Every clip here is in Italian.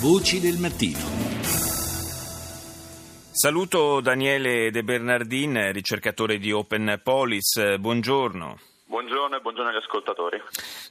Voci del mattino. Saluto Daniele De Bernardin, ricercatore di Open Polis. Buongiorno. Buongiorno e buongiorno agli ascoltatori.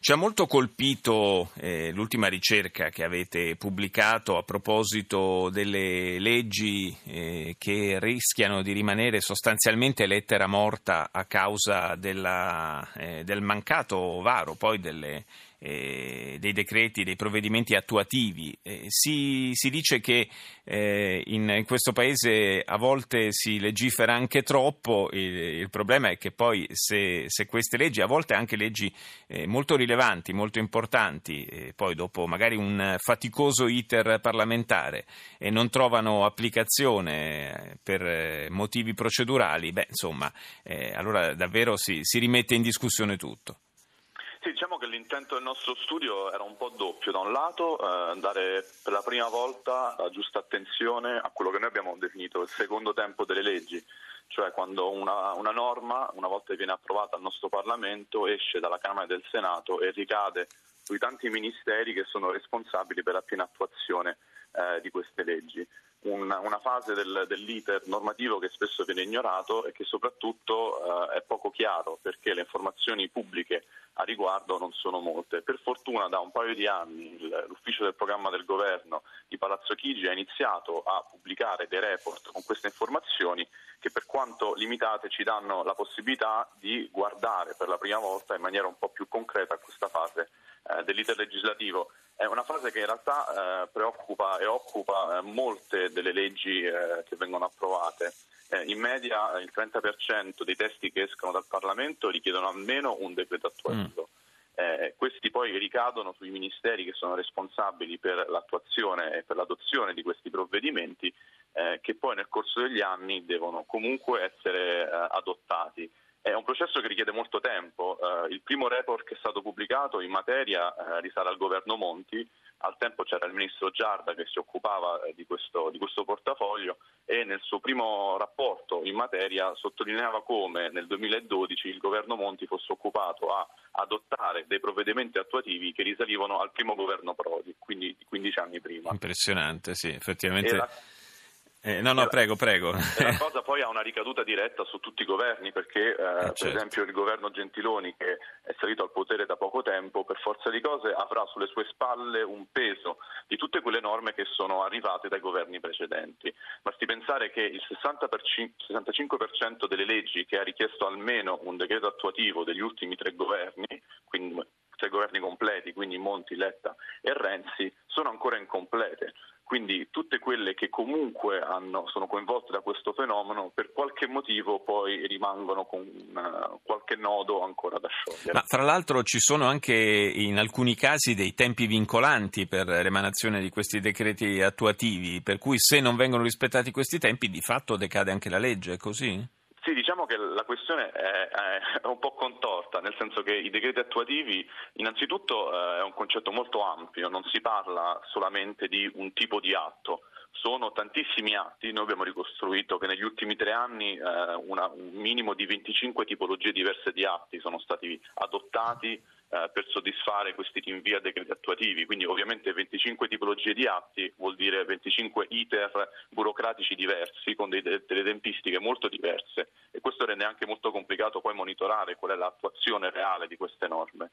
Ci ha molto colpito eh, l'ultima ricerca che avete pubblicato a proposito delle leggi eh, che rischiano di rimanere sostanzialmente lettera morta a causa della, eh, del mancato varo poi delle eh, dei decreti, dei provvedimenti attuativi. Eh, si, si, dice che eh, in, in, questo paese a volte si legifera anche troppo, il, il problema è che poi se, se, queste leggi, a volte anche leggi eh, molto rilevanti, molto importanti, eh, poi dopo magari un faticoso iter parlamentare e non trovano applicazione eh, per motivi procedurali, beh insomma, allora davvero si, si rimette in discussione tutto. Sì, diciamo che l'intento del nostro studio era un po' doppio. Da un lato eh, dare per la prima volta la giusta attenzione a quello che noi abbiamo definito il secondo tempo delle leggi, cioè quando una, una norma, una volta che viene approvata al nostro Parlamento, esce dalla Camera del Senato e ricade sui tanti ministeri che sono responsabili per la piena attuazione eh, di queste leggi una, una fase del, dell'iter normativo che spesso viene ignorato e che soprattutto eh, è poco chiaro perché le informazioni pubbliche a riguardo non sono molte. Per fortuna da un paio di anni l'ufficio del programma del governo di Palazzo Chigi ha iniziato a pubblicare dei report con queste informazioni che per quanto limitate ci danno la possibilità di guardare per la prima volta in maniera un po' più concreta questa fase eh, dell'iter legislativo è una fase che in realtà eh, preoccupa e occupa eh, molte delle leggi eh, che vengono approvate. Eh, in media il 30% dei testi che escono dal Parlamento richiedono almeno un decreto attuativo. Mm. Eh, questi poi ricadono sui ministeri che sono responsabili per l'attuazione e per l'adozione di questi provvedimenti eh, che poi nel corso degli anni devono comunque essere adottati. È un processo che richiede molto tempo. Uh, il primo report che è stato pubblicato in materia uh, risale al governo Monti. Al tempo c'era il ministro Giarda che si occupava uh, di, questo, di, questo, portafoglio e nel suo primo rapporto in materia sottolineava come nel 2012 il governo Monti fosse occupato a adottare dei provvedimenti attuativi che risalivano al primo governo Prodi, quindi 15 anni prima. Impressionante, sì, effettivamente. Eh, no, no, prego, prego. la cosa poi ha una ricaduta diretta su tutti i governi perché, eh, eh, certo. per esempio, il governo Gentiloni, che è salito al potere da poco tempo, per forza di cose avrà sulle sue spalle un peso di tutte quelle norme che sono arrivate dai governi precedenti. Basti pensare che il 65% delle leggi che ha richiesto almeno un decreto attuativo degli ultimi tre governi, quindi tre governi completi, quindi Monti, Letta e Renzi, sono ancora incomplete. Quindi tutte quelle che comunque hanno, sono coinvolte da questo fenomeno per qualche motivo poi rimangono con uh, qualche nodo ancora da sciogliere. Ma fra l'altro ci sono anche in alcuni casi dei tempi vincolanti per l'emanazione di questi decreti attuativi, per cui se non vengono rispettati questi tempi di fatto decade anche la legge, è così? Sì, diciamo che la questione è, è, un po' contorta, nel senso che i decreti attuativi innanzitutto eh, è un concetto molto ampio, non si parla solamente di un tipo di atto, sono tantissimi atti, noi abbiamo ricostruito che negli ultimi tre anni eh, una, un minimo di 25 tipologie diverse di atti sono stati adottati eh, per soddisfare questi rinvii a decreti attuativi, quindi ovviamente 25 tipologie di atti vuol dire 25 iter burocratici diversi con dei, delle tempistiche molto diverse. E questo rende anche molto complicato poi monitorare qual è l'attuazione reale di queste norme.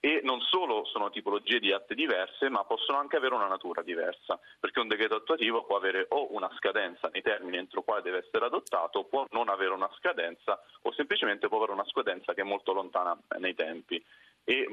E non solo sono tipologie di atti diverse, ma possono anche avere una natura diversa, perché un decreto attuativo può avere o una scadenza nei termini entro cui deve essere adottato, può non avere una scadenza o semplicemente può avere una scadenza che è molto lontana nei tempi. E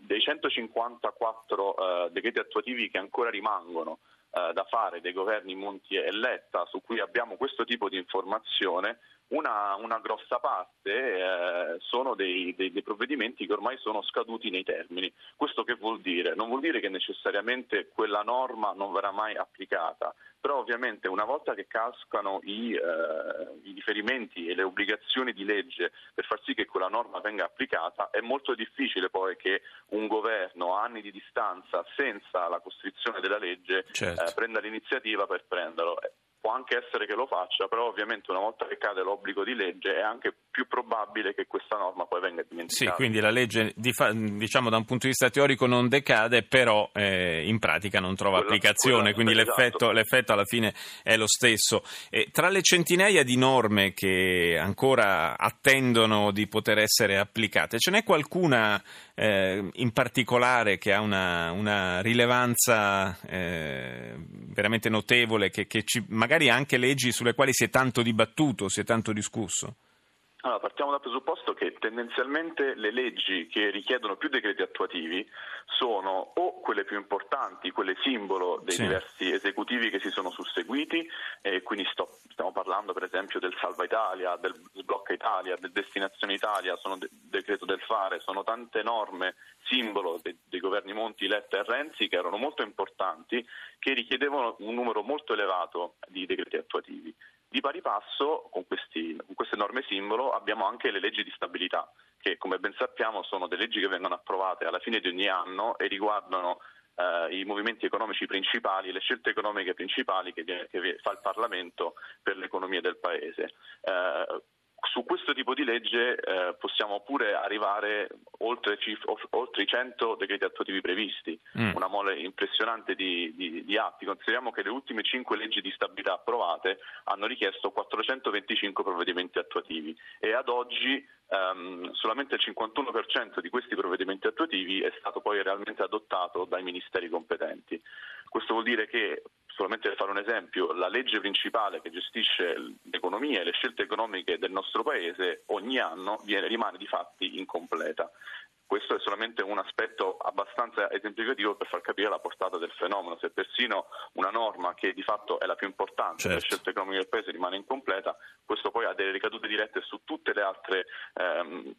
dei 154 uh, decreti attuativi che ancora rimangono uh, da fare dei governi Monti e Letta, su cui abbiamo questo tipo di informazione, una, una grossa parte eh, sono dei, dei, dei, provvedimenti che ormai sono scaduti nei termini. Questo che vuol dire? Non vuol dire che necessariamente quella norma non verrà mai applicata, però ovviamente una volta che cascano i, eh, i riferimenti e le obbligazioni di legge per far sì che quella norma venga applicata, è molto difficile poi che un governo a anni di distanza, senza la costrizione della legge, certo. eh, prenda l'iniziativa per prenderlo può anche essere che lo faccia, però ovviamente una volta che cade l'obbligo di legge è anche più probabile che questa norma poi venga dimenticata. Sì, quindi la legge diciamo da un punto di vista teorico non decade, però eh, in pratica non trova quella, applicazione, quindi l'effetto, esatto. l'effetto, alla fine è lo stesso. E tra le centinaia di norme che ancora attendono di poter essere applicate, ce n'è qualcuna eh, in particolare che ha una, una rilevanza eh, veramente notevole, che, che ci, magari anche leggi sulle quali si è tanto dibattuto, si è tanto discusso? Allora, partiamo dal presupposto che tendenzialmente le leggi che richiedono più decreti attuativi sono o quelle più importanti, quelle simbolo dei sì. diversi esecutivi che si sono susseguiti, e quindi sto, stiamo parlando per esempio del Salva Italia, del Sblocca Italia, del Destinazione Italia, sono de- decreto del fare, sono tante norme simbolo de- dei governi Monti, Letta e Renzi che erano molto importanti, che richiedevano un numero molto elevato di decreti attuativi. Di pari passo, con, questi, con, queste norme simbolo, abbiamo anche le leggi di stabilità, che come ben sappiamo sono delle leggi che vengono approvate alla fine di ogni anno e riguardano eh, i movimenti economici principali, le scelte economiche principali che, che fa il Parlamento per l'economia del Paese. Eh, su questo tipo di legge eh, possiamo pure arrivare oltre, oltre, i 100 decreti attuativi previsti, mm. una mole impressionante di, di, di, atti. Consideriamo che le ultime 5 leggi di stabilità approvate hanno richiesto 425 provvedimenti attuativi e ad oggi um, solamente il 51% di questi provvedimenti attuativi è stato poi realmente adottato dai ministeri competenti. Questo vuol dire che solamente per fare un esempio, la legge principale che gestisce l'economia e le scelte economiche del nostro Paese ogni anno viene, rimane di fatti incompleta. Questo è solamente un aspetto abbastanza esemplificativo per far capire la portata del fenomeno. Se persino una norma che di fatto è la più importante certo. delle scelte economiche del Paese rimane incompleta, questo poi ha delle ricadute dirette su tutte le altre ehm,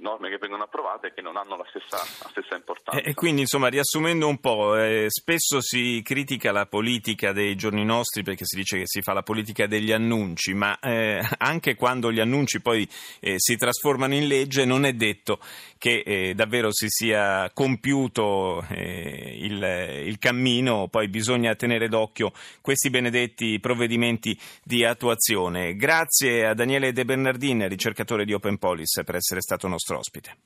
norme che vengono approvate e che non hanno la stessa, la stessa importanza. E, quindi, insomma, riassumendo un po', eh, spesso si critica la politica dei giorni nostri perché si dice che si fa la politica degli annunci, ma eh, anche quando gli annunci poi eh, si trasformano in legge non è detto che eh, davvero si sia compiuto eh, il, il cammino, poi bisogna tenere d'occhio questi benedetti provvedimenti di attuazione. Grazie a Daniele De Bernardin, ricercatore di Open Police, per essere stato nostro ospite.